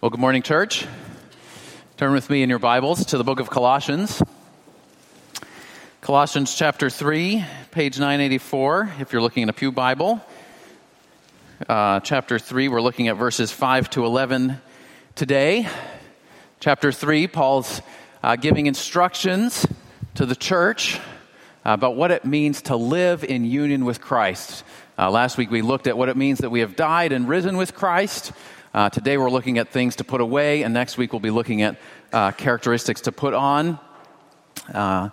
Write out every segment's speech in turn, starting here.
Well, good morning, church. Turn with me in your Bibles to the book of Colossians. Colossians chapter 3, page 984, if you're looking in a Pew Bible. Uh, chapter 3, we're looking at verses 5 to 11 today. Chapter 3, Paul's uh, giving instructions to the church about what it means to live in union with Christ. Uh, last week we looked at what it means that we have died and risen with Christ. Uh, today we're looking at things to put away, and next week we'll be looking at uh, characteristics to put on uh,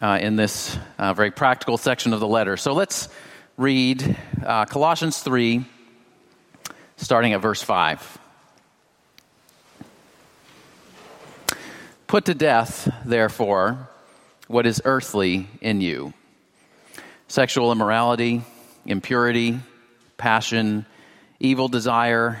uh in this uh, very practical section of the letter. So let's read uh, Colossians 3, starting at verse 5. Put to death, therefore, what is earthly in you sexual immorality, impurity, passion, evil desire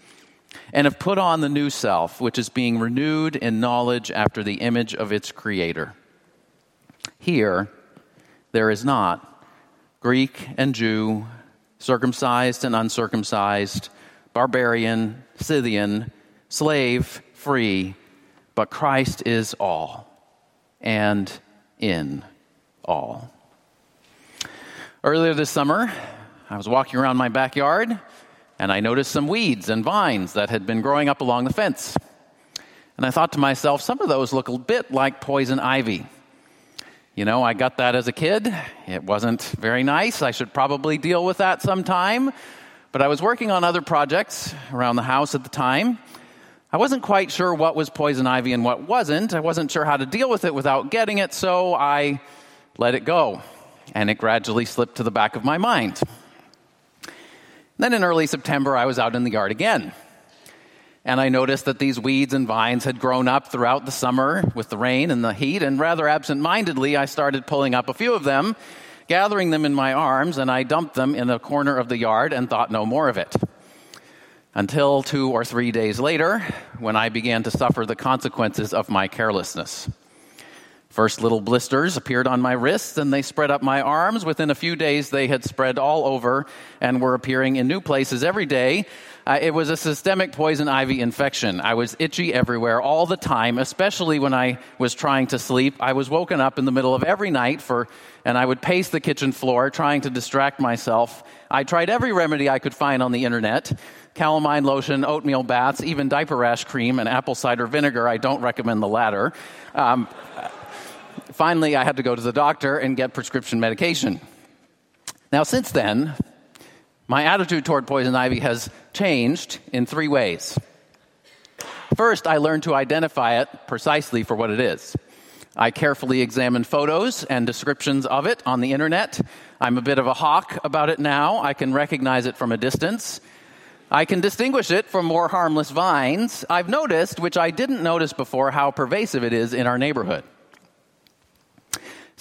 and have put on the new self, which is being renewed in knowledge after the image of its creator. Here, there is not Greek and Jew, circumcised and uncircumcised, barbarian, Scythian, slave, free, but Christ is all and in all. Earlier this summer, I was walking around my backyard and I noticed some weeds and vines that had been growing up along the fence. And I thought to myself, some of those look a bit like poison ivy. You know, I got that as a kid. It wasn't very nice. I should probably deal with that sometime. But I was working on other projects around the house at the time. I wasn't quite sure what was poison ivy and what wasn't. I wasn't sure how to deal with it without getting it, so I let it go. And it gradually slipped to the back of my mind. Then in early September, I was out in the yard again. And I noticed that these weeds and vines had grown up throughout the summer with the rain and the heat, and rather absent mindedly, I started pulling up a few of them, gathering them in my arms, and I dumped them in a corner of the yard and thought no more of it. Until two or three days later, when I began to suffer the consequences of my carelessness. First, little blisters appeared on my wrists and they spread up my arms. Within a few days, they had spread all over and were appearing in new places every day. Uh, it was a systemic poison ivy infection. I was itchy everywhere all the time, especially when I was trying to sleep. I was woken up in the middle of every night for, and I would pace the kitchen floor trying to distract myself. I tried every remedy I could find on the internet calamine lotion, oatmeal baths, even diaper rash cream, and apple cider vinegar. I don't recommend the latter. Um, finally, I had to go to the doctor and get prescription medication. Now, since then, my attitude toward poison ivy has changed in three ways. First, I learned to identify it precisely for what it is. I carefully examine photos and descriptions of it on the internet. I'm a bit of a hawk about it now. I can recognize it from a distance. I can distinguish it from more harmless vines. I've noticed, which I didn't notice before, how pervasive it is in our neighborhood.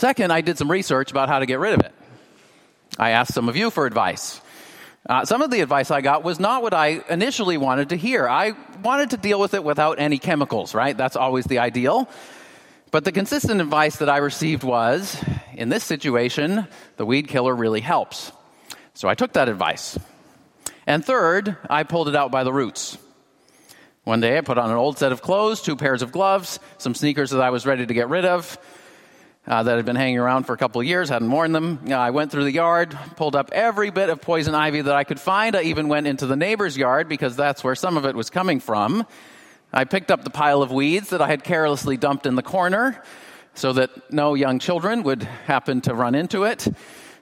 Second, I did some research about how to get rid of it. I asked some of you for advice. Uh, some of the advice I got was not what I initially wanted to hear. I wanted to deal with it without any chemicals, right? That's always the ideal. But the consistent advice that I received was in this situation, the weed killer really helps. So I took that advice. And third, I pulled it out by the roots. One day I put on an old set of clothes, two pairs of gloves, some sneakers that I was ready to get rid of, uh, that had been hanging around for a couple of years, hadn't worn them. Uh, I went through the yard, pulled up every bit of poison ivy that I could find. I even went into the neighbor's yard because that's where some of it was coming from. I picked up the pile of weeds that I had carelessly dumped in the corner so that no young children would happen to run into it.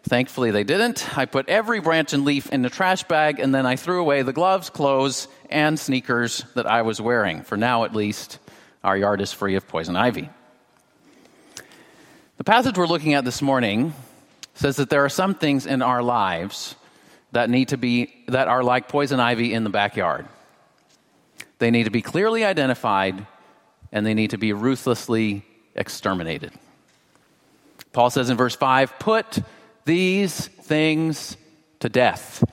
Thankfully, they didn't. I put every branch and leaf in the trash bag, and then I threw away the gloves, clothes, and sneakers that I was wearing. For now, at least, our yard is free of poison ivy. The passage we're looking at this morning says that there are some things in our lives that need to be, that are like poison ivy in the backyard. They need to be clearly identified and they need to be ruthlessly exterminated. Paul says in verse 5 put these things to death.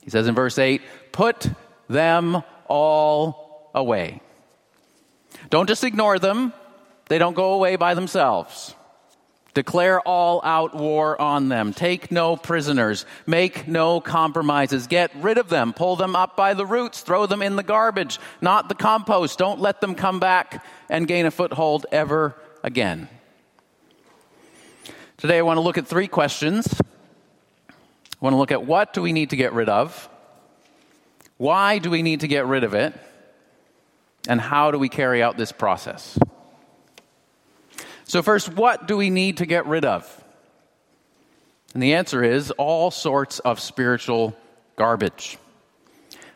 He says in verse 8 put them all away. Don't just ignore them, they don't go away by themselves. Declare all out war on them. Take no prisoners. Make no compromises. Get rid of them. Pull them up by the roots. Throw them in the garbage, not the compost. Don't let them come back and gain a foothold ever again. Today, I want to look at three questions. I want to look at what do we need to get rid of? Why do we need to get rid of it? And how do we carry out this process? So, first, what do we need to get rid of? And the answer is all sorts of spiritual garbage.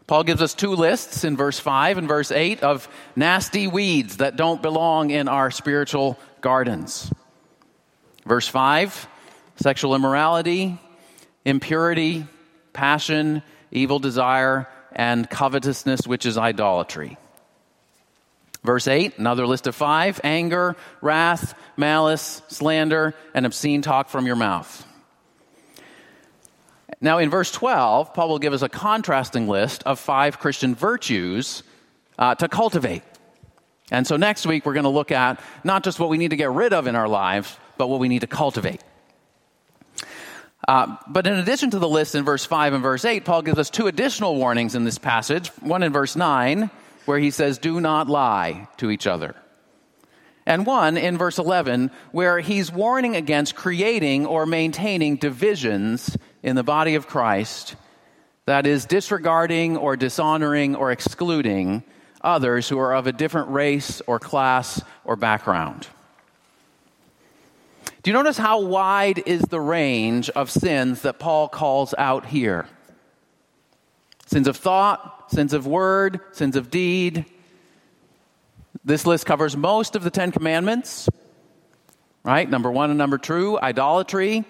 Paul gives us two lists in verse 5 and verse 8 of nasty weeds that don't belong in our spiritual gardens. Verse 5 sexual immorality, impurity, passion, evil desire, and covetousness, which is idolatry. Verse 8, another list of five anger, wrath, malice, slander, and obscene talk from your mouth. Now, in verse 12, Paul will give us a contrasting list of five Christian virtues uh, to cultivate. And so next week, we're going to look at not just what we need to get rid of in our lives, but what we need to cultivate. Uh, but in addition to the list in verse 5 and verse 8, Paul gives us two additional warnings in this passage. One in verse 9 where he says, Do not lie to each other. And one in verse 11, where he's warning against creating or maintaining divisions in the body of Christ, that is, disregarding or dishonoring or excluding others who are of a different race or class or background. Do you notice how wide is the range of sins that Paul calls out here? Sins of thought, sins of word, sins of deed. This list covers most of the Ten Commandments, right? Number one and number two, idolatry.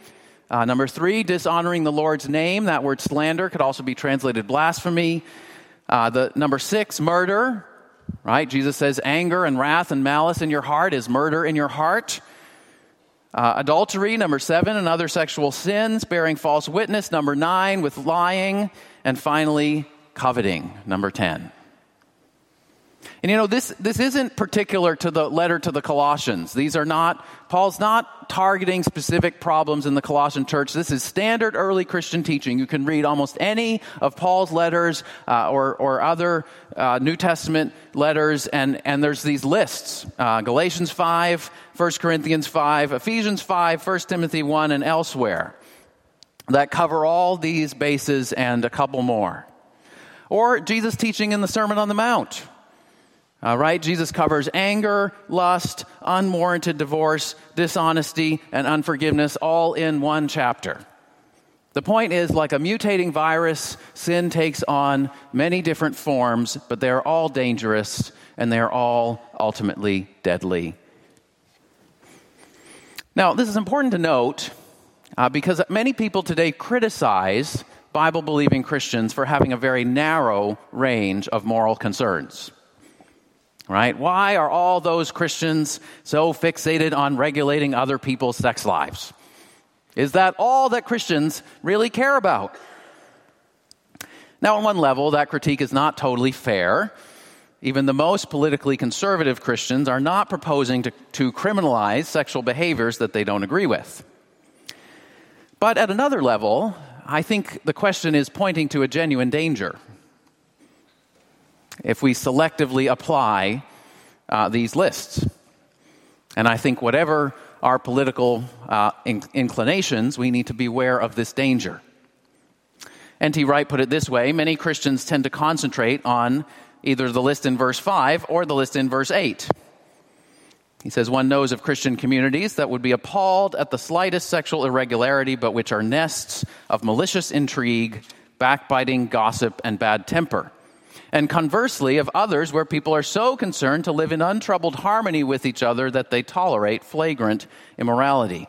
Uh, number three, dishonoring the Lord's name. That word slander could also be translated blasphemy. Uh, the number six, murder. Right? Jesus says, anger and wrath and malice in your heart is murder in your heart. Uh, adultery, number seven, and other sexual sins, bearing false witness, number nine, with lying, and finally, coveting, number 10. And you know, this, this isn't particular to the letter to the Colossians. These are not, Paul's not targeting specific problems in the Colossian church. This is standard early Christian teaching. You can read almost any of Paul's letters uh, or, or other uh, New Testament letters, and, and there's these lists uh, Galatians 5, 1 Corinthians 5, Ephesians 5, 1 Timothy 1, and elsewhere that cover all these bases and a couple more. Or Jesus' teaching in the Sermon on the Mount. Uh, right? Jesus covers anger, lust, unwarranted divorce, dishonesty, and unforgiveness all in one chapter. The point is, like a mutating virus, sin takes on many different forms, but they're all dangerous and they're all ultimately deadly. Now, this is important to note uh, because many people today criticize Bible believing Christians for having a very narrow range of moral concerns. Right? Why are all those Christians so fixated on regulating other people's sex lives? Is that all that Christians really care about? Now, on one level, that critique is not totally fair. Even the most politically conservative Christians are not proposing to, to criminalize sexual behaviors that they don't agree with. But at another level, I think the question is pointing to a genuine danger. If we selectively apply uh, these lists, and I think whatever our political uh, in- inclinations, we need to beware of this danger. N.T. Wright put it this way many Christians tend to concentrate on either the list in verse 5 or the list in verse 8. He says one knows of Christian communities that would be appalled at the slightest sexual irregularity, but which are nests of malicious intrigue, backbiting, gossip, and bad temper. And conversely, of others where people are so concerned to live in untroubled harmony with each other that they tolerate flagrant immorality.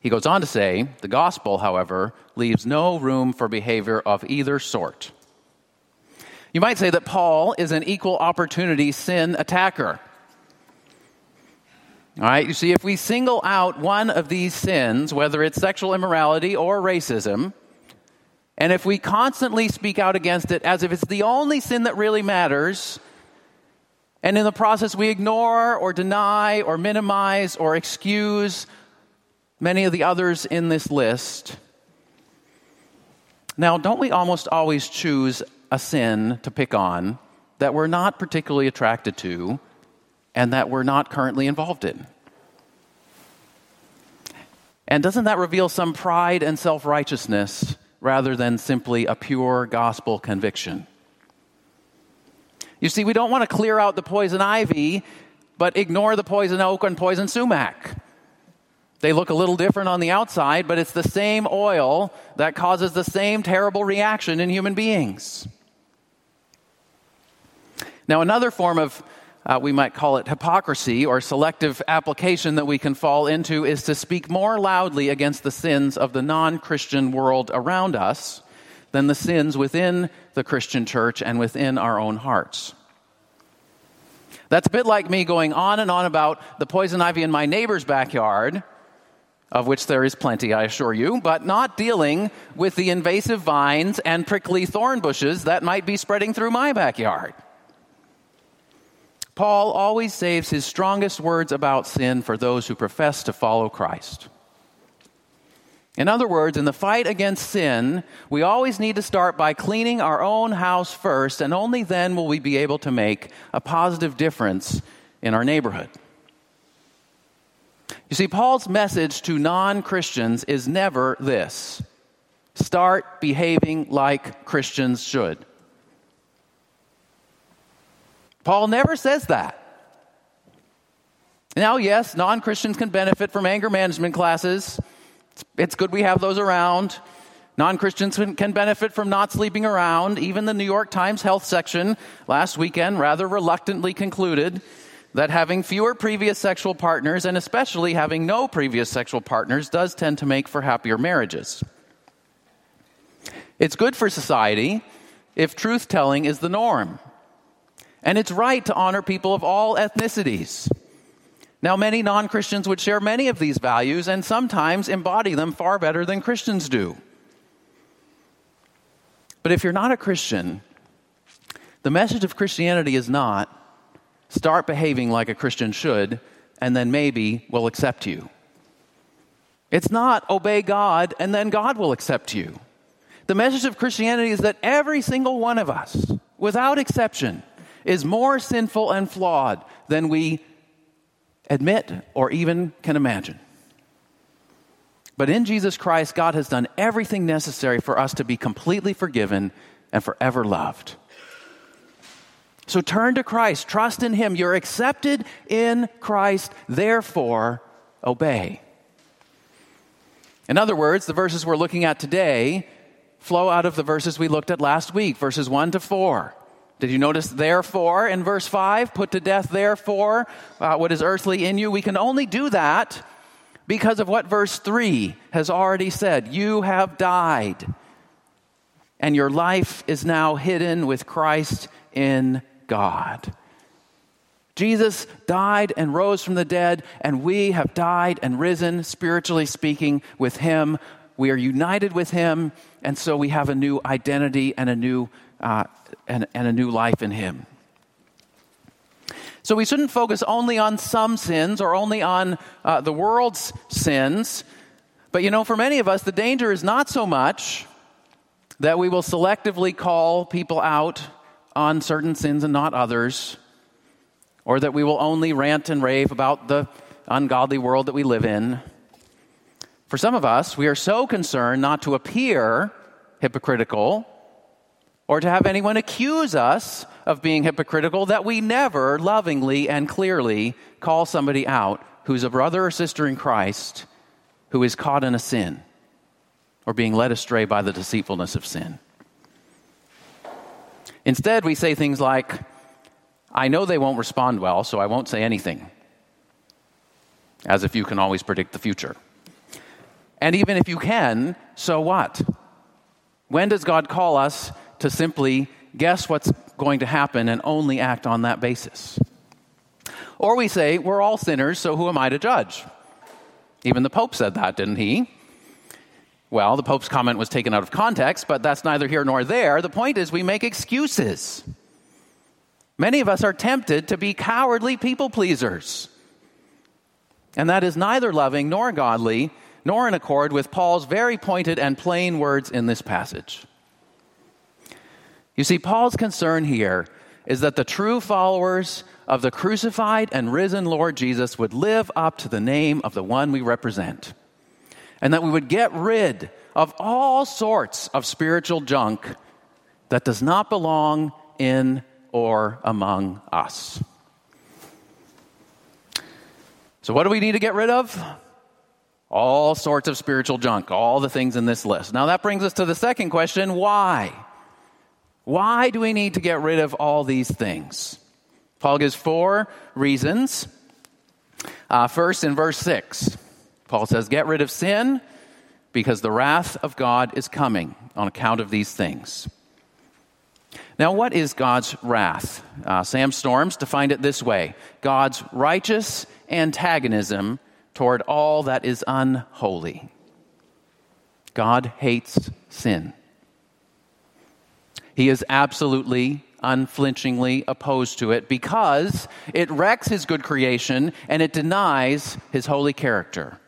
He goes on to say the gospel, however, leaves no room for behavior of either sort. You might say that Paul is an equal opportunity sin attacker. All right, you see, if we single out one of these sins, whether it's sexual immorality or racism, and if we constantly speak out against it as if it's the only sin that really matters, and in the process we ignore or deny or minimize or excuse many of the others in this list, now, don't we almost always choose a sin to pick on that we're not particularly attracted to and that we're not currently involved in? And doesn't that reveal some pride and self righteousness rather than simply a pure gospel conviction. You see, we don't want to clear out the poison ivy, but ignore the poison oak and poison sumac. They look a little different on the outside, but it's the same oil that causes the same terrible reaction in human beings. Now, another form of uh, we might call it hypocrisy or selective application that we can fall into is to speak more loudly against the sins of the non Christian world around us than the sins within the Christian church and within our own hearts. That's a bit like me going on and on about the poison ivy in my neighbor's backyard, of which there is plenty, I assure you, but not dealing with the invasive vines and prickly thorn bushes that might be spreading through my backyard. Paul always saves his strongest words about sin for those who profess to follow Christ. In other words, in the fight against sin, we always need to start by cleaning our own house first, and only then will we be able to make a positive difference in our neighborhood. You see, Paul's message to non Christians is never this start behaving like Christians should. Paul never says that. Now, yes, non Christians can benefit from anger management classes. It's good we have those around. Non Christians can benefit from not sleeping around. Even the New York Times health section last weekend rather reluctantly concluded that having fewer previous sexual partners, and especially having no previous sexual partners, does tend to make for happier marriages. It's good for society if truth telling is the norm. And it's right to honor people of all ethnicities. Now, many non Christians would share many of these values and sometimes embody them far better than Christians do. But if you're not a Christian, the message of Christianity is not start behaving like a Christian should, and then maybe we'll accept you. It's not obey God, and then God will accept you. The message of Christianity is that every single one of us, without exception, is more sinful and flawed than we admit or even can imagine. But in Jesus Christ, God has done everything necessary for us to be completely forgiven and forever loved. So turn to Christ, trust in Him. You're accepted in Christ, therefore, obey. In other words, the verses we're looking at today flow out of the verses we looked at last week, verses 1 to 4. Did you notice therefore in verse 5? Put to death therefore uh, what is earthly in you. We can only do that because of what verse 3 has already said. You have died, and your life is now hidden with Christ in God. Jesus died and rose from the dead, and we have died and risen, spiritually speaking, with him. We are united with him, and so we have a new identity and a new uh, and, and a new life in Him. So we shouldn't focus only on some sins or only on uh, the world's sins. But you know, for many of us, the danger is not so much that we will selectively call people out on certain sins and not others, or that we will only rant and rave about the ungodly world that we live in. For some of us, we are so concerned not to appear hypocritical or to have anyone accuse us of being hypocritical that we never lovingly and clearly call somebody out who's a brother or sister in Christ who is caught in a sin or being led astray by the deceitfulness of sin. Instead, we say things like, I know they won't respond well, so I won't say anything. As if you can always predict the future. And even if you can, so what? When does God call us to simply guess what's going to happen and only act on that basis. Or we say, we're all sinners, so who am I to judge? Even the Pope said that, didn't he? Well, the Pope's comment was taken out of context, but that's neither here nor there. The point is, we make excuses. Many of us are tempted to be cowardly people pleasers. And that is neither loving nor godly, nor in accord with Paul's very pointed and plain words in this passage. You see, Paul's concern here is that the true followers of the crucified and risen Lord Jesus would live up to the name of the one we represent, and that we would get rid of all sorts of spiritual junk that does not belong in or among us. So, what do we need to get rid of? All sorts of spiritual junk, all the things in this list. Now, that brings us to the second question why? Why do we need to get rid of all these things? Paul gives four reasons. Uh, first, in verse 6, Paul says, Get rid of sin because the wrath of God is coming on account of these things. Now, what is God's wrath? Uh, Sam Storms defined it this way God's righteous antagonism toward all that is unholy. God hates sin. He is absolutely, unflinchingly opposed to it because it wrecks his good creation and it denies his holy character.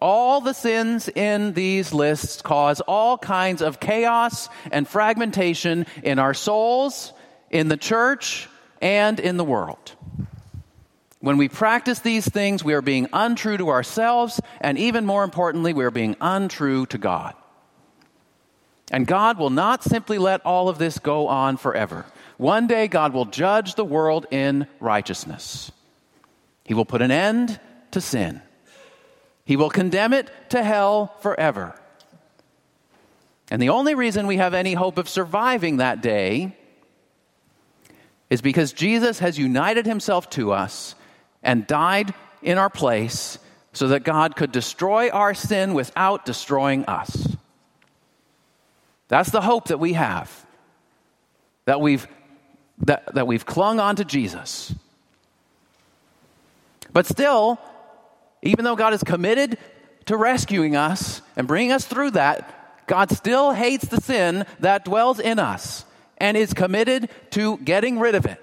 All the sins in these lists cause all kinds of chaos and fragmentation in our souls, in the church, and in the world. When we practice these things, we are being untrue to ourselves, and even more importantly, we are being untrue to God. And God will not simply let all of this go on forever. One day, God will judge the world in righteousness. He will put an end to sin. He will condemn it to hell forever. And the only reason we have any hope of surviving that day is because Jesus has united himself to us and died in our place so that God could destroy our sin without destroying us. That's the hope that we have. That we've that, that we've clung on to Jesus. But still, even though God is committed to rescuing us and bringing us through that, God still hates the sin that dwells in us and is committed to getting rid of it.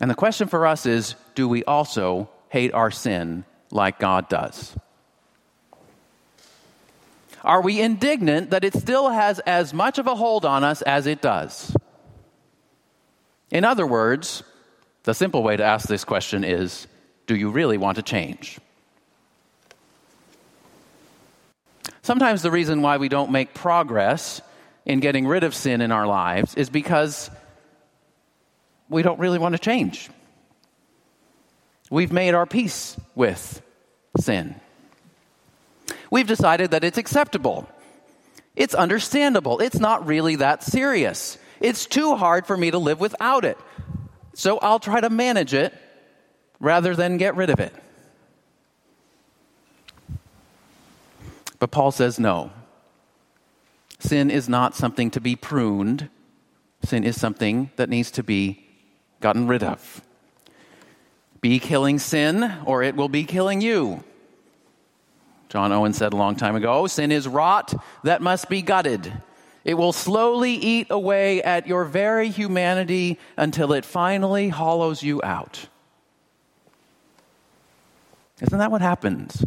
And the question for us is do we also hate our sin like God does? Are we indignant that it still has as much of a hold on us as it does? In other words, the simple way to ask this question is do you really want to change? Sometimes the reason why we don't make progress in getting rid of sin in our lives is because we don't really want to change. We've made our peace with sin. We've decided that it's acceptable. It's understandable. It's not really that serious. It's too hard for me to live without it. So I'll try to manage it rather than get rid of it. But Paul says no. Sin is not something to be pruned, sin is something that needs to be gotten rid of. Be killing sin, or it will be killing you. John Owen said a long time ago sin is rot that must be gutted. It will slowly eat away at your very humanity until it finally hollows you out. Isn't that what happens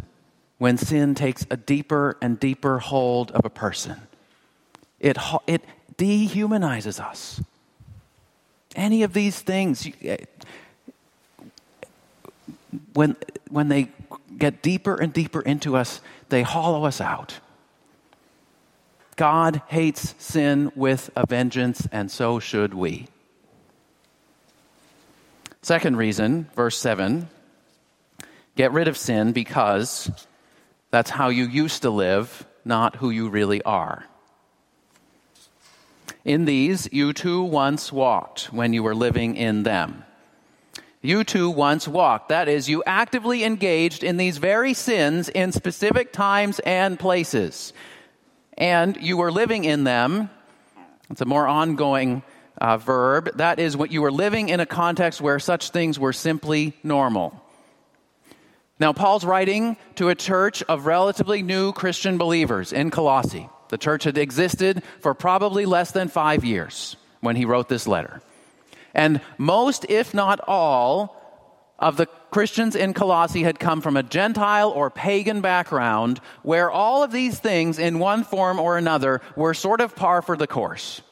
when sin takes a deeper and deeper hold of a person? It, it dehumanizes us. Any of these things, eh, when, when they get deeper and deeper into us, they hollow us out. God hates sin with a vengeance, and so should we. Second reason, verse 7 get rid of sin because that's how you used to live, not who you really are. In these, you too once walked when you were living in them. You too once walked. That is, you actively engaged in these very sins in specific times and places. and you were living in them. It's a more ongoing uh, verb. That is what you were living in a context where such things were simply normal. Now, Paul's writing to a church of relatively new Christian believers in Colossae. The church had existed for probably less than five years when he wrote this letter. And most, if not all, of the Christians in Colossae had come from a Gentile or pagan background where all of these things, in one form or another, were sort of par for the course.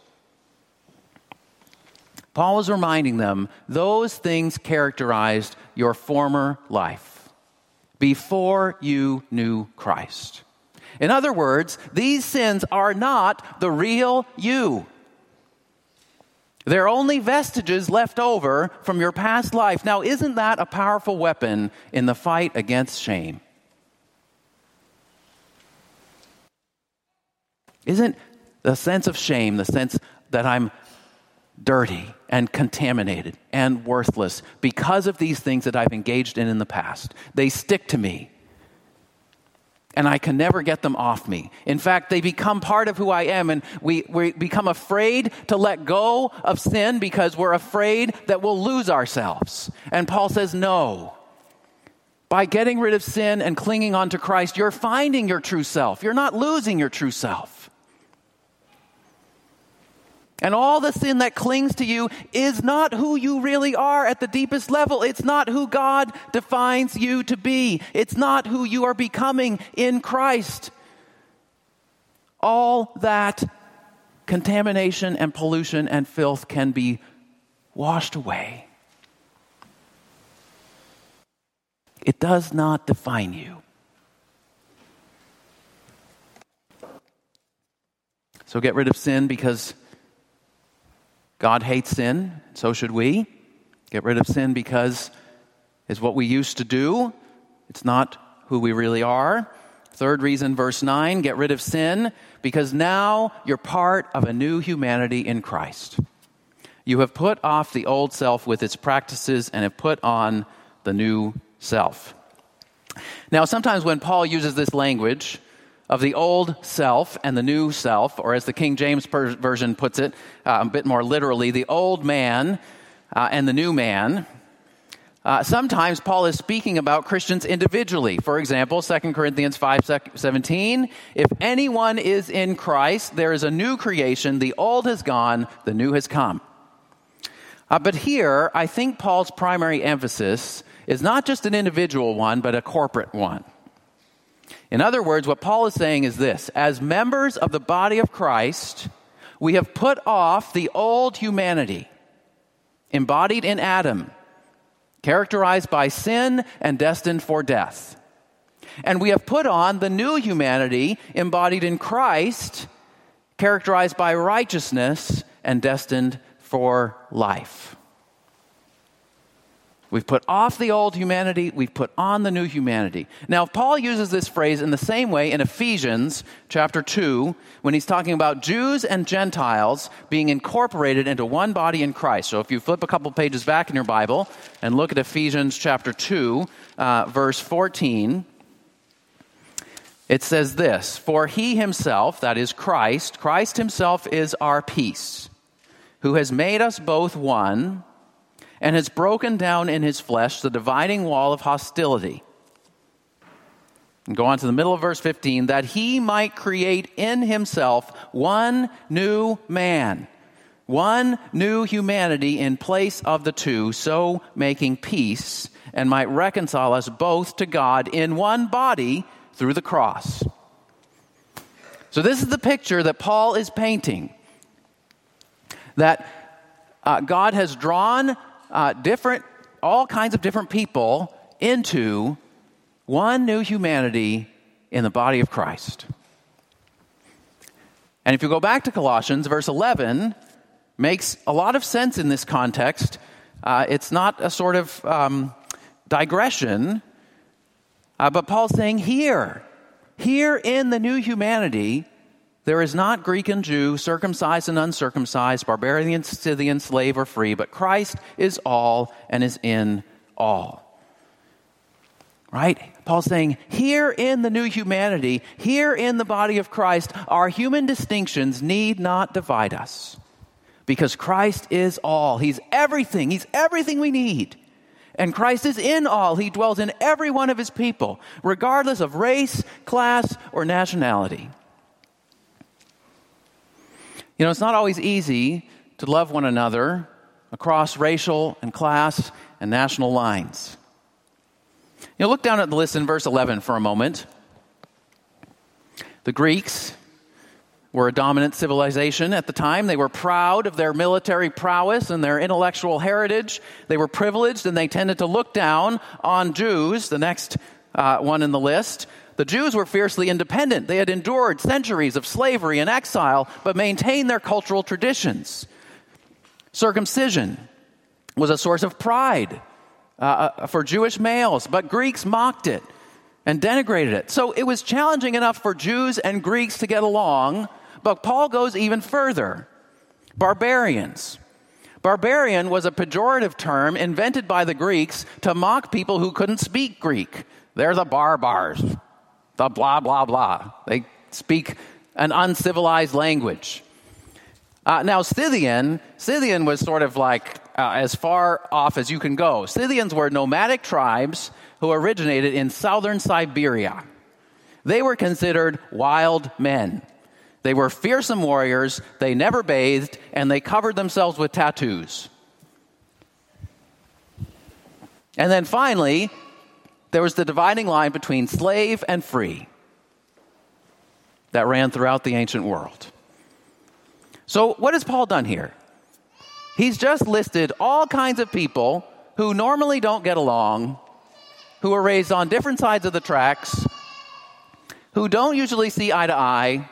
Paul was reminding them those things characterized your former life before you knew Christ. In other words, these sins are not the real you. They're only vestiges left over from your past life. Now, isn't that a powerful weapon in the fight against shame? Isn't the sense of shame, the sense that I'm dirty and contaminated and worthless because of these things that I've engaged in in the past? They stick to me and I can never get them off me. In fact, they become part of who I am, and we, we become afraid to let go of sin because we're afraid that we'll lose ourselves. And Paul says, No. By getting rid of sin and clinging on to Christ, you're finding your true self. You're not losing your true self. And all the sin that clings to you is not who you really are at the deepest level. It's not who God defines you to be. It's not who you are becoming in Christ. All that contamination and pollution and filth can be washed away. It does not define you. So get rid of sin because God hates sin, so should we. Get rid of sin because it's what we used to do, it's not who we really are. Third reason, verse 9 get rid of sin because now you're part of a new humanity in Christ. You have put off the old self with its practices and have put on the new self. Now, sometimes when Paul uses this language, of the old self and the new self, or as the King James Version puts it, uh, a bit more literally, the old man uh, and the new man. Uh, sometimes Paul is speaking about Christians individually. For example, 2 Corinthians 5 17, if anyone is in Christ, there is a new creation. The old has gone, the new has come. Uh, but here, I think Paul's primary emphasis is not just an individual one, but a corporate one. In other words, what Paul is saying is this as members of the body of Christ, we have put off the old humanity embodied in Adam, characterized by sin and destined for death. And we have put on the new humanity embodied in Christ, characterized by righteousness and destined for life. We've put off the old humanity, we've put on the new humanity. Now, Paul uses this phrase in the same way in Ephesians chapter 2 when he's talking about Jews and Gentiles being incorporated into one body in Christ. So, if you flip a couple pages back in your Bible and look at Ephesians chapter 2, uh, verse 14, it says this For he himself, that is Christ, Christ himself is our peace, who has made us both one and has broken down in his flesh the dividing wall of hostility. And go on to the middle of verse 15 that he might create in himself one new man, one new humanity in place of the two, so making peace and might reconcile us both to God in one body through the cross. So, this is the picture that Paul is painting that uh, God has drawn uh, different, all kinds of different people into one new humanity in the body of Christ. And if you go back to Colossians, verse 11 makes a lot of sense in this context. Uh, it's not a sort of um, digression, uh, but Paul's saying here, here in the new humanity, there is not Greek and Jew, circumcised and uncircumcised, barbarian, Scythian, slave or free, but Christ is all and is in all. Right? Paul's saying, here in the new humanity, here in the body of Christ, our human distinctions need not divide us. Because Christ is all. He's everything. He's everything we need. And Christ is in all. He dwells in every one of his people, regardless of race, class, or nationality. You know, it's not always easy to love one another across racial and class and national lines. You know, look down at the list in verse 11 for a moment. The Greeks were a dominant civilization at the time. They were proud of their military prowess and their intellectual heritage. They were privileged and they tended to look down on Jews, the next uh, one in the list. The Jews were fiercely independent. They had endured centuries of slavery and exile, but maintained their cultural traditions. Circumcision was a source of pride uh, uh, for Jewish males, but Greeks mocked it and denigrated it. So it was challenging enough for Jews and Greeks to get along, but Paul goes even further. Barbarians. Barbarian was a pejorative term invented by the Greeks to mock people who couldn't speak Greek. They're the barbars, the blah, blah, blah. They speak an uncivilized language. Uh, now, Scythian, Scythian was sort of like uh, as far off as you can go. Scythians were nomadic tribes who originated in southern Siberia. They were considered wild men. They were fearsome warriors, they never bathed, and they covered themselves with tattoos. And then finally, there was the dividing line between slave and free that ran throughout the ancient world. So, what has Paul done here? He's just listed all kinds of people who normally don't get along, who are raised on different sides of the tracks, who don't usually see eye to eye,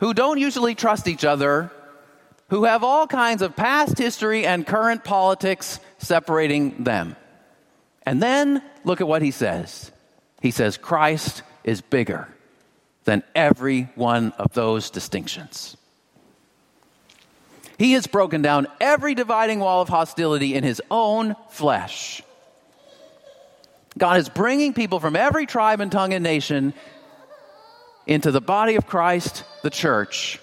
who don't usually trust each other, who have all kinds of past history and current politics separating them. And then look at what he says. He says, Christ is bigger than every one of those distinctions. He has broken down every dividing wall of hostility in his own flesh. God is bringing people from every tribe and tongue and nation into the body of Christ, the church,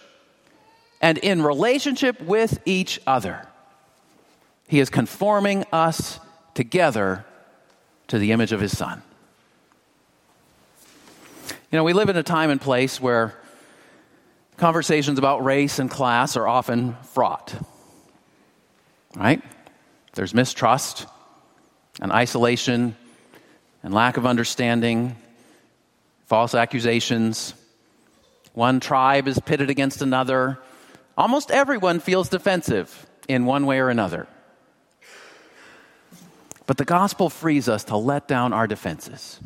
and in relationship with each other. He is conforming us together to the image of his Son. You know, we live in a time and place where Conversations about race and class are often fraught. Right? There's mistrust and isolation and lack of understanding, false accusations. One tribe is pitted against another. Almost everyone feels defensive in one way or another. But the gospel frees us to let down our defenses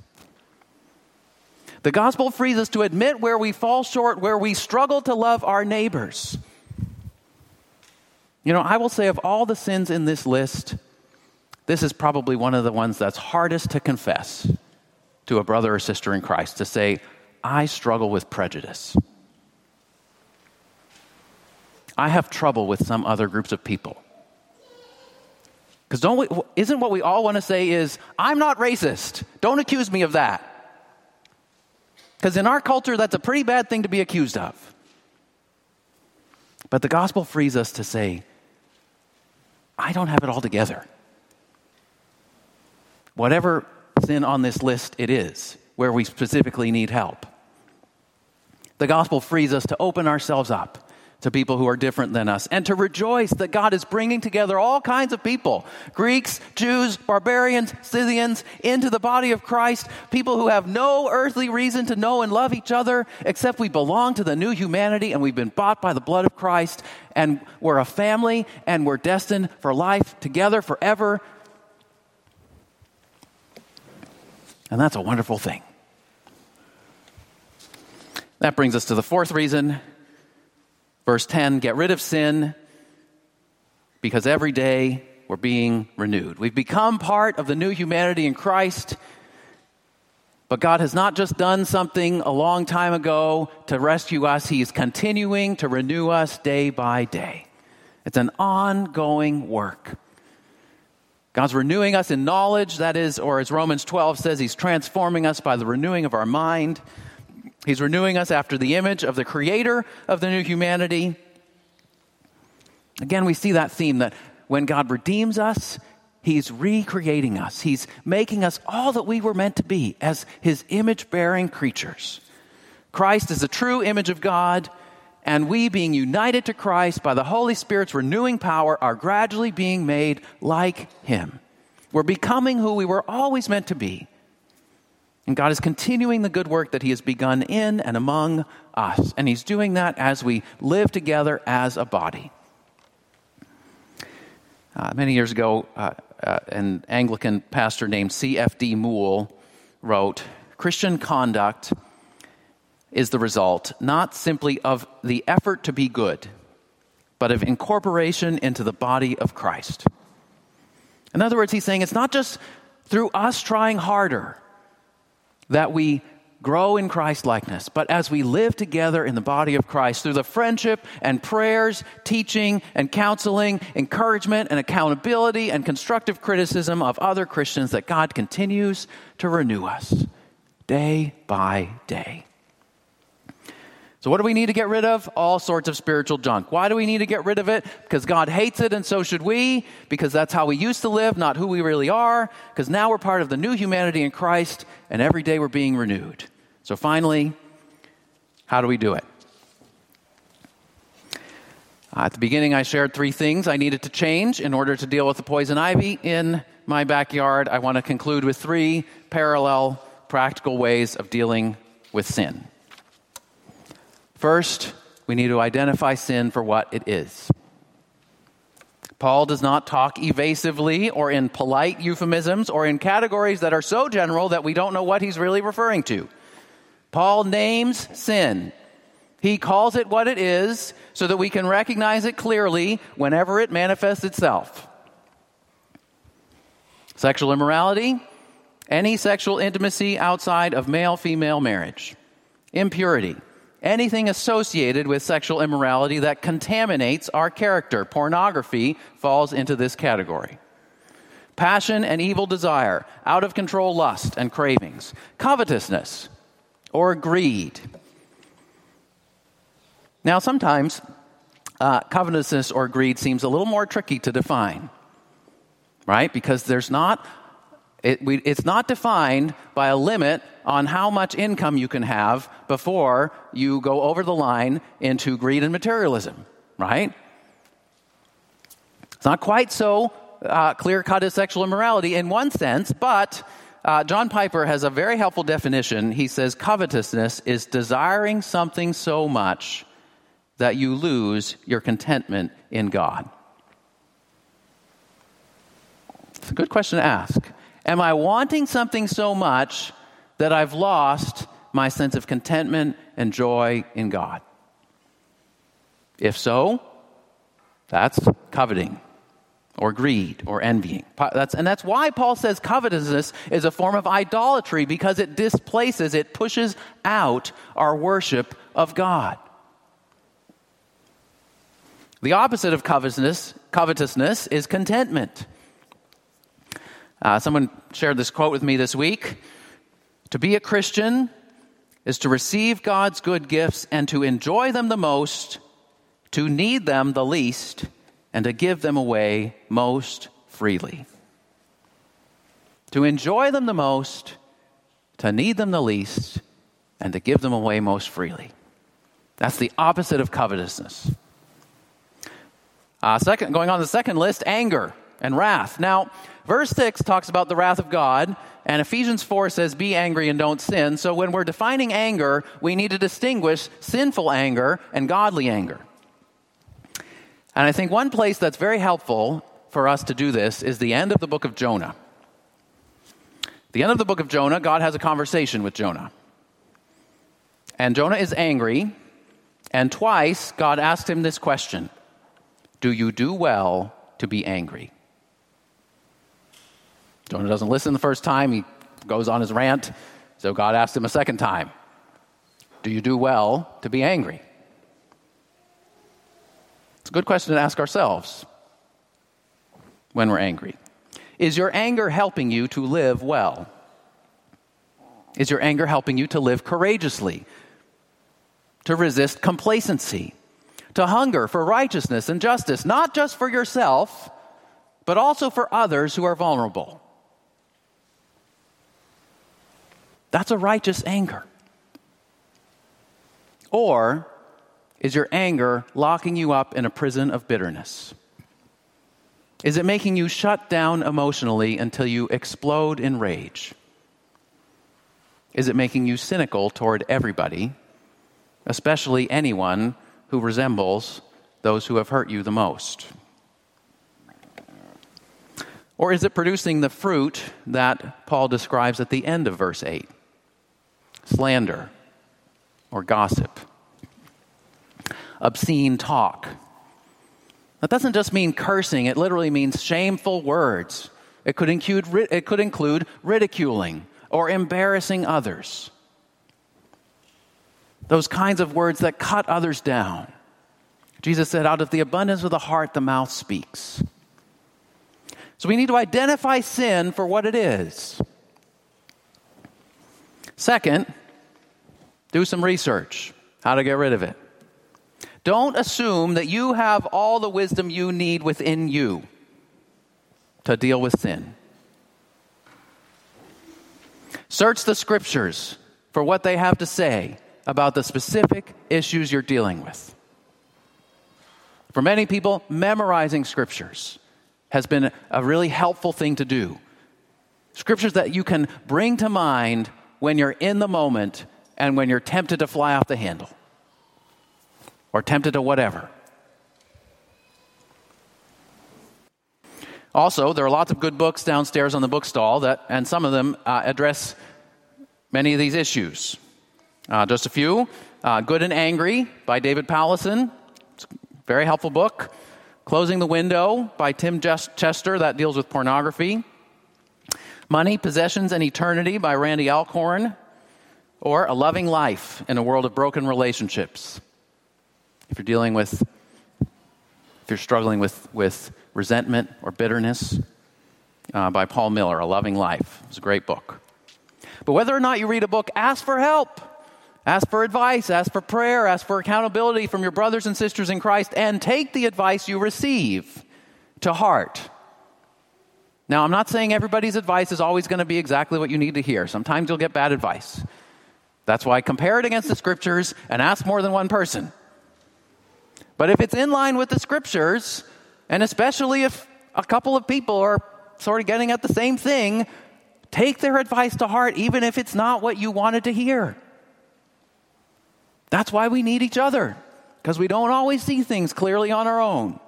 the gospel frees us to admit where we fall short, where we struggle to love our neighbors. You know, I will say of all the sins in this list, this is probably one of the ones that's hardest to confess to a brother or sister in Christ to say, I struggle with prejudice. I have trouble with some other groups of people. Because don't we, isn't what we all want to say is, I'm not racist. Don't accuse me of that. Because in our culture, that's a pretty bad thing to be accused of. But the gospel frees us to say, I don't have it all together. Whatever sin on this list it is, where we specifically need help. The gospel frees us to open ourselves up to people who are different than us and to rejoice that God is bringing together all kinds of people Greeks, Jews, barbarians, Scythians into the body of Christ, people who have no earthly reason to know and love each other except we belong to the new humanity and we've been bought by the blood of Christ and we're a family and we're destined for life together forever. And that's a wonderful thing. That brings us to the fourth reason Verse 10 get rid of sin because every day we're being renewed. We've become part of the new humanity in Christ. But God has not just done something a long time ago to rescue us, He's continuing to renew us day by day. It's an ongoing work. God's renewing us in knowledge, that is, or as Romans 12 says, He's transforming us by the renewing of our mind. He's renewing us after the image of the creator of the new humanity. Again, we see that theme that when God redeems us, He's recreating us. He's making us all that we were meant to be as His image bearing creatures. Christ is the true image of God, and we, being united to Christ by the Holy Spirit's renewing power, are gradually being made like Him. We're becoming who we were always meant to be. And God is continuing the good work that He has begun in and among us. And He's doing that as we live together as a body. Uh, many years ago, uh, uh, an Anglican pastor named C.F.D. Moule wrote Christian conduct is the result not simply of the effort to be good, but of incorporation into the body of Christ. In other words, he's saying it's not just through us trying harder that we grow in Christ likeness, but as we live together in the body of Christ through the friendship and prayers, teaching and counseling, encouragement and accountability and constructive criticism of other Christians, that God continues to renew us day by day. So, what do we need to get rid of? All sorts of spiritual junk. Why do we need to get rid of it? Because God hates it, and so should we. Because that's how we used to live, not who we really are. Because now we're part of the new humanity in Christ, and every day we're being renewed. So, finally, how do we do it? At the beginning, I shared three things I needed to change in order to deal with the poison ivy in my backyard. I want to conclude with three parallel practical ways of dealing with sin. First, we need to identify sin for what it is. Paul does not talk evasively or in polite euphemisms or in categories that are so general that we don't know what he's really referring to. Paul names sin. He calls it what it is so that we can recognize it clearly whenever it manifests itself. Sexual immorality, any sexual intimacy outside of male female marriage. Impurity, anything associated with sexual immorality that contaminates our character. Pornography falls into this category. Passion and evil desire, out of control lust and cravings. Covetousness or greed. Now, sometimes uh, covetousness or greed seems a little more tricky to define, right? Because there's not it, we, it's not defined by a limit on how much income you can have before you go over the line into greed and materialism, right? It's not quite so uh, clear cut as sexual immorality in one sense, but uh, John Piper has a very helpful definition. He says covetousness is desiring something so much that you lose your contentment in God. It's a good question to ask. Am I wanting something so much that I've lost my sense of contentment and joy in God? If so, that's coveting or greed or envying. That's, and that's why Paul says covetousness is a form of idolatry because it displaces, it pushes out our worship of God. The opposite of covetousness, covetousness is contentment. Uh, someone shared this quote with me this week. To be a Christian is to receive God's good gifts and to enjoy them the most, to need them the least, and to give them away most freely. To enjoy them the most, to need them the least, and to give them away most freely. That's the opposite of covetousness. Uh, second, going on the second list, anger and wrath. Now, verse 6 talks about the wrath of God, and Ephesians 4 says, Be angry and don't sin. So when we're defining anger, we need to distinguish sinful anger and godly anger. And I think one place that's very helpful for us to do this is the end of the book of Jonah. The end of the book of Jonah, God has a conversation with Jonah. And Jonah is angry, and twice God asked him this question Do you do well to be angry? Jonah doesn't listen the first time. He goes on his rant. So God asked him a second time Do you do well to be angry? It's a good question to ask ourselves when we're angry. Is your anger helping you to live well? Is your anger helping you to live courageously? To resist complacency? To hunger for righteousness and justice, not just for yourself, but also for others who are vulnerable? That's a righteous anger. Or is your anger locking you up in a prison of bitterness? Is it making you shut down emotionally until you explode in rage? Is it making you cynical toward everybody, especially anyone who resembles those who have hurt you the most? Or is it producing the fruit that Paul describes at the end of verse 8? Slander or gossip, obscene talk that doesn't just mean cursing, it literally means shameful words. It could include, it could include ridiculing or embarrassing others. Those kinds of words that cut others down. Jesus said, Out of the abundance of the heart, the mouth speaks. So we need to identify sin for what it is. Second, do some research how to get rid of it. Don't assume that you have all the wisdom you need within you to deal with sin. Search the scriptures for what they have to say about the specific issues you're dealing with. For many people, memorizing scriptures has been a really helpful thing to do. Scriptures that you can bring to mind when you're in the moment and when you're tempted to fly off the handle or tempted to whatever. Also, there are lots of good books downstairs on the bookstall that, and some of them uh, address many of these issues. Uh, just a few. Uh, good and Angry by David a very helpful book. Closing the Window by Tim Chester, that deals with pornography. Money, Possessions, and Eternity by Randy Alcorn. Or A Loving Life in a World of Broken Relationships if you're dealing with, if you're struggling with, with resentment or bitterness, uh, by Paul Miller, A Loving Life. It's a great book. But whether or not you read a book, ask for help. Ask for advice, ask for prayer, ask for accountability from your brothers and sisters in Christ, and take the advice you receive to heart. Now, I'm not saying everybody's advice is always going to be exactly what you need to hear. Sometimes you'll get bad advice. That's why I compare it against the scriptures and ask more than one person. But if it's in line with the scriptures, and especially if a couple of people are sort of getting at the same thing, take their advice to heart, even if it's not what you wanted to hear. That's why we need each other, because we don't always see things clearly on our own.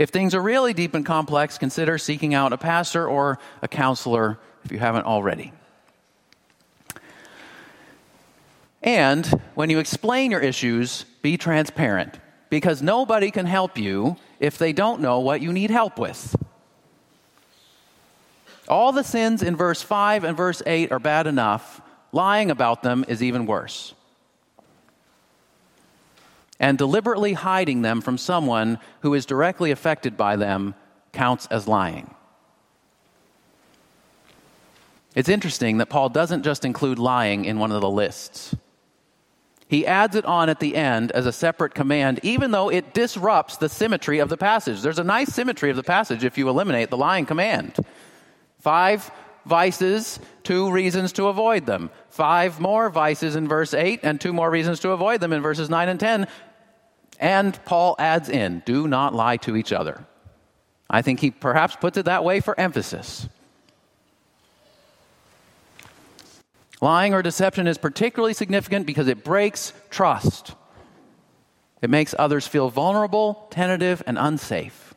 If things are really deep and complex, consider seeking out a pastor or a counselor if you haven't already. And when you explain your issues, be transparent because nobody can help you if they don't know what you need help with. All the sins in verse 5 and verse 8 are bad enough, lying about them is even worse. And deliberately hiding them from someone who is directly affected by them counts as lying. It's interesting that Paul doesn't just include lying in one of the lists. He adds it on at the end as a separate command, even though it disrupts the symmetry of the passage. There's a nice symmetry of the passage if you eliminate the lying command. Five vices, two reasons to avoid them. Five more vices in verse 8, and two more reasons to avoid them in verses 9 and 10. And Paul adds in, do not lie to each other. I think he perhaps puts it that way for emphasis. Lying or deception is particularly significant because it breaks trust. It makes others feel vulnerable, tentative, and unsafe.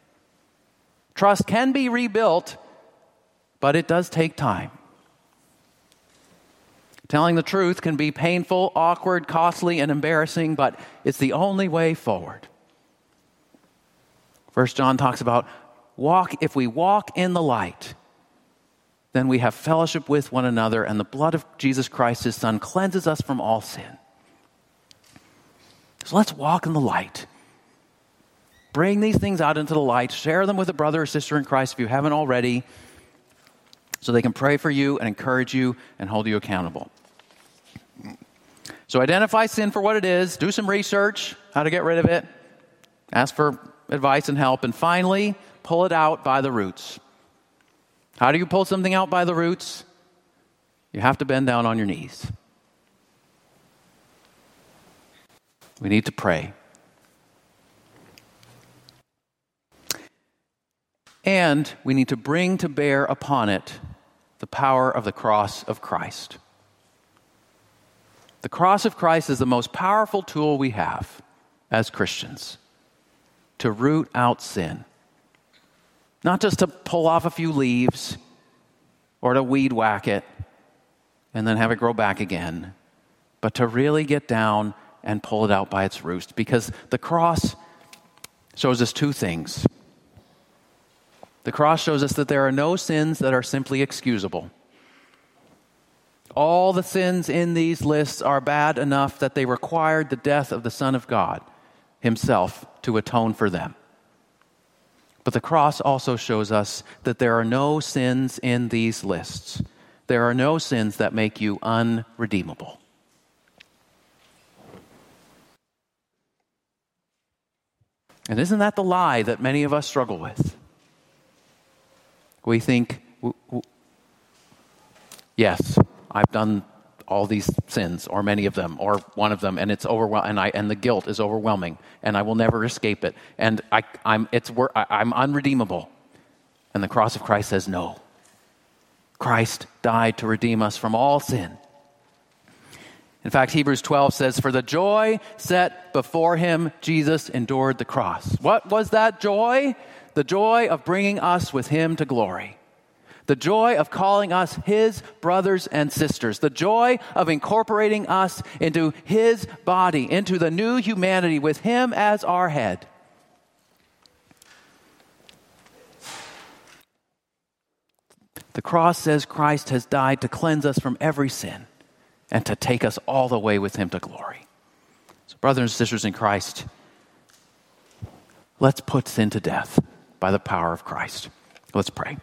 Trust can be rebuilt, but it does take time. Telling the truth can be painful, awkward, costly, and embarrassing, but it's the only way forward. First John talks about walk if we walk in the light, then we have fellowship with one another, and the blood of Jesus Christ, his Son, cleanses us from all sin. So let's walk in the light. Bring these things out into the light. Share them with a brother or sister in Christ if you haven't already, so they can pray for you and encourage you and hold you accountable. So identify sin for what it is, do some research, how to get rid of it, ask for advice and help, and finally, pull it out by the roots. How do you pull something out by the roots? You have to bend down on your knees. We need to pray. And we need to bring to bear upon it the power of the cross of Christ. The cross of Christ is the most powerful tool we have as Christians to root out sin. Not just to pull off a few leaves or to weed whack it and then have it grow back again, but to really get down and pull it out by its roots. Because the cross shows us two things. The cross shows us that there are no sins that are simply excusable. All the sins in these lists are bad enough that they required the death of the Son of God Himself to atone for them. But the cross also shows us that there are no sins in these lists. There are no sins that make you unredeemable. And isn't that the lie that many of us struggle with? We think, yes, I've done all these sins, or many of them, or one of them, and it's overwhelming, and, I, and the guilt is overwhelming, and I will never escape it, and I, I'm, it's, I'm unredeemable. And the cross of Christ says, no. Christ died to redeem us from all sin. In fact, Hebrews 12 says, For the joy set before him, Jesus endured the cross. What was that joy? The joy of bringing us with him to glory the joy of calling us his brothers and sisters, the joy of incorporating us into his body, into the new humanity with him as our head. The cross says Christ has died to cleanse us from every sin and to take us all the way with him to glory. So, brothers and sisters in Christ, let's put sin to death by the power of Christ. Let's pray.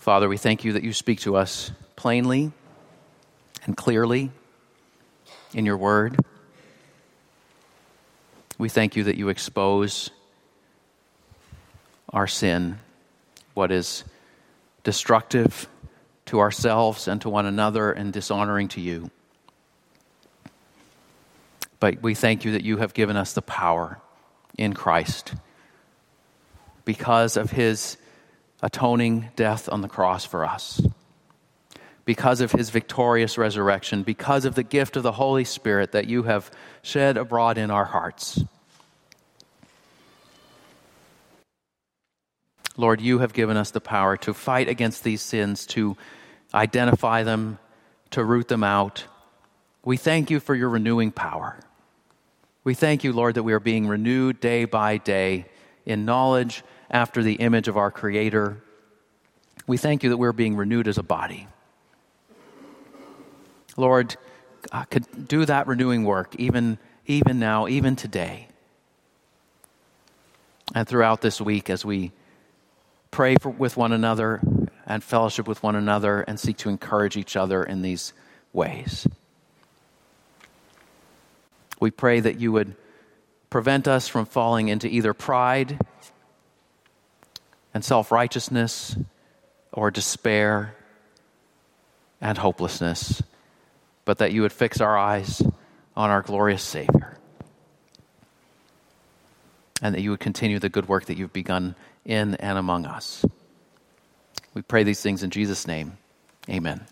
Father, we thank you that you speak to us plainly and clearly in your word. We thank you that you expose our sin, what is destructive to ourselves and to one another and dishonoring to you. But we thank you that you have given us the power in Christ because of his atoning death on the cross for us. Because of his victorious resurrection, because of the gift of the Holy Spirit that you have shed abroad in our hearts. Lord, you have given us the power to fight against these sins, to identify them, to root them out. We thank you for your renewing power. We thank you, Lord, that we are being renewed day by day in knowledge after the image of our Creator. We thank you that we're being renewed as a body. Lord, uh, could do that renewing work even, even now, even today. And throughout this week, as we pray for, with one another and fellowship with one another and seek to encourage each other in these ways. We pray that you would prevent us from falling into either pride and self righteousness or despair and hopelessness, but that you would fix our eyes on our glorious Savior. And that you would continue the good work that you've begun in and among us. We pray these things in Jesus' name. Amen.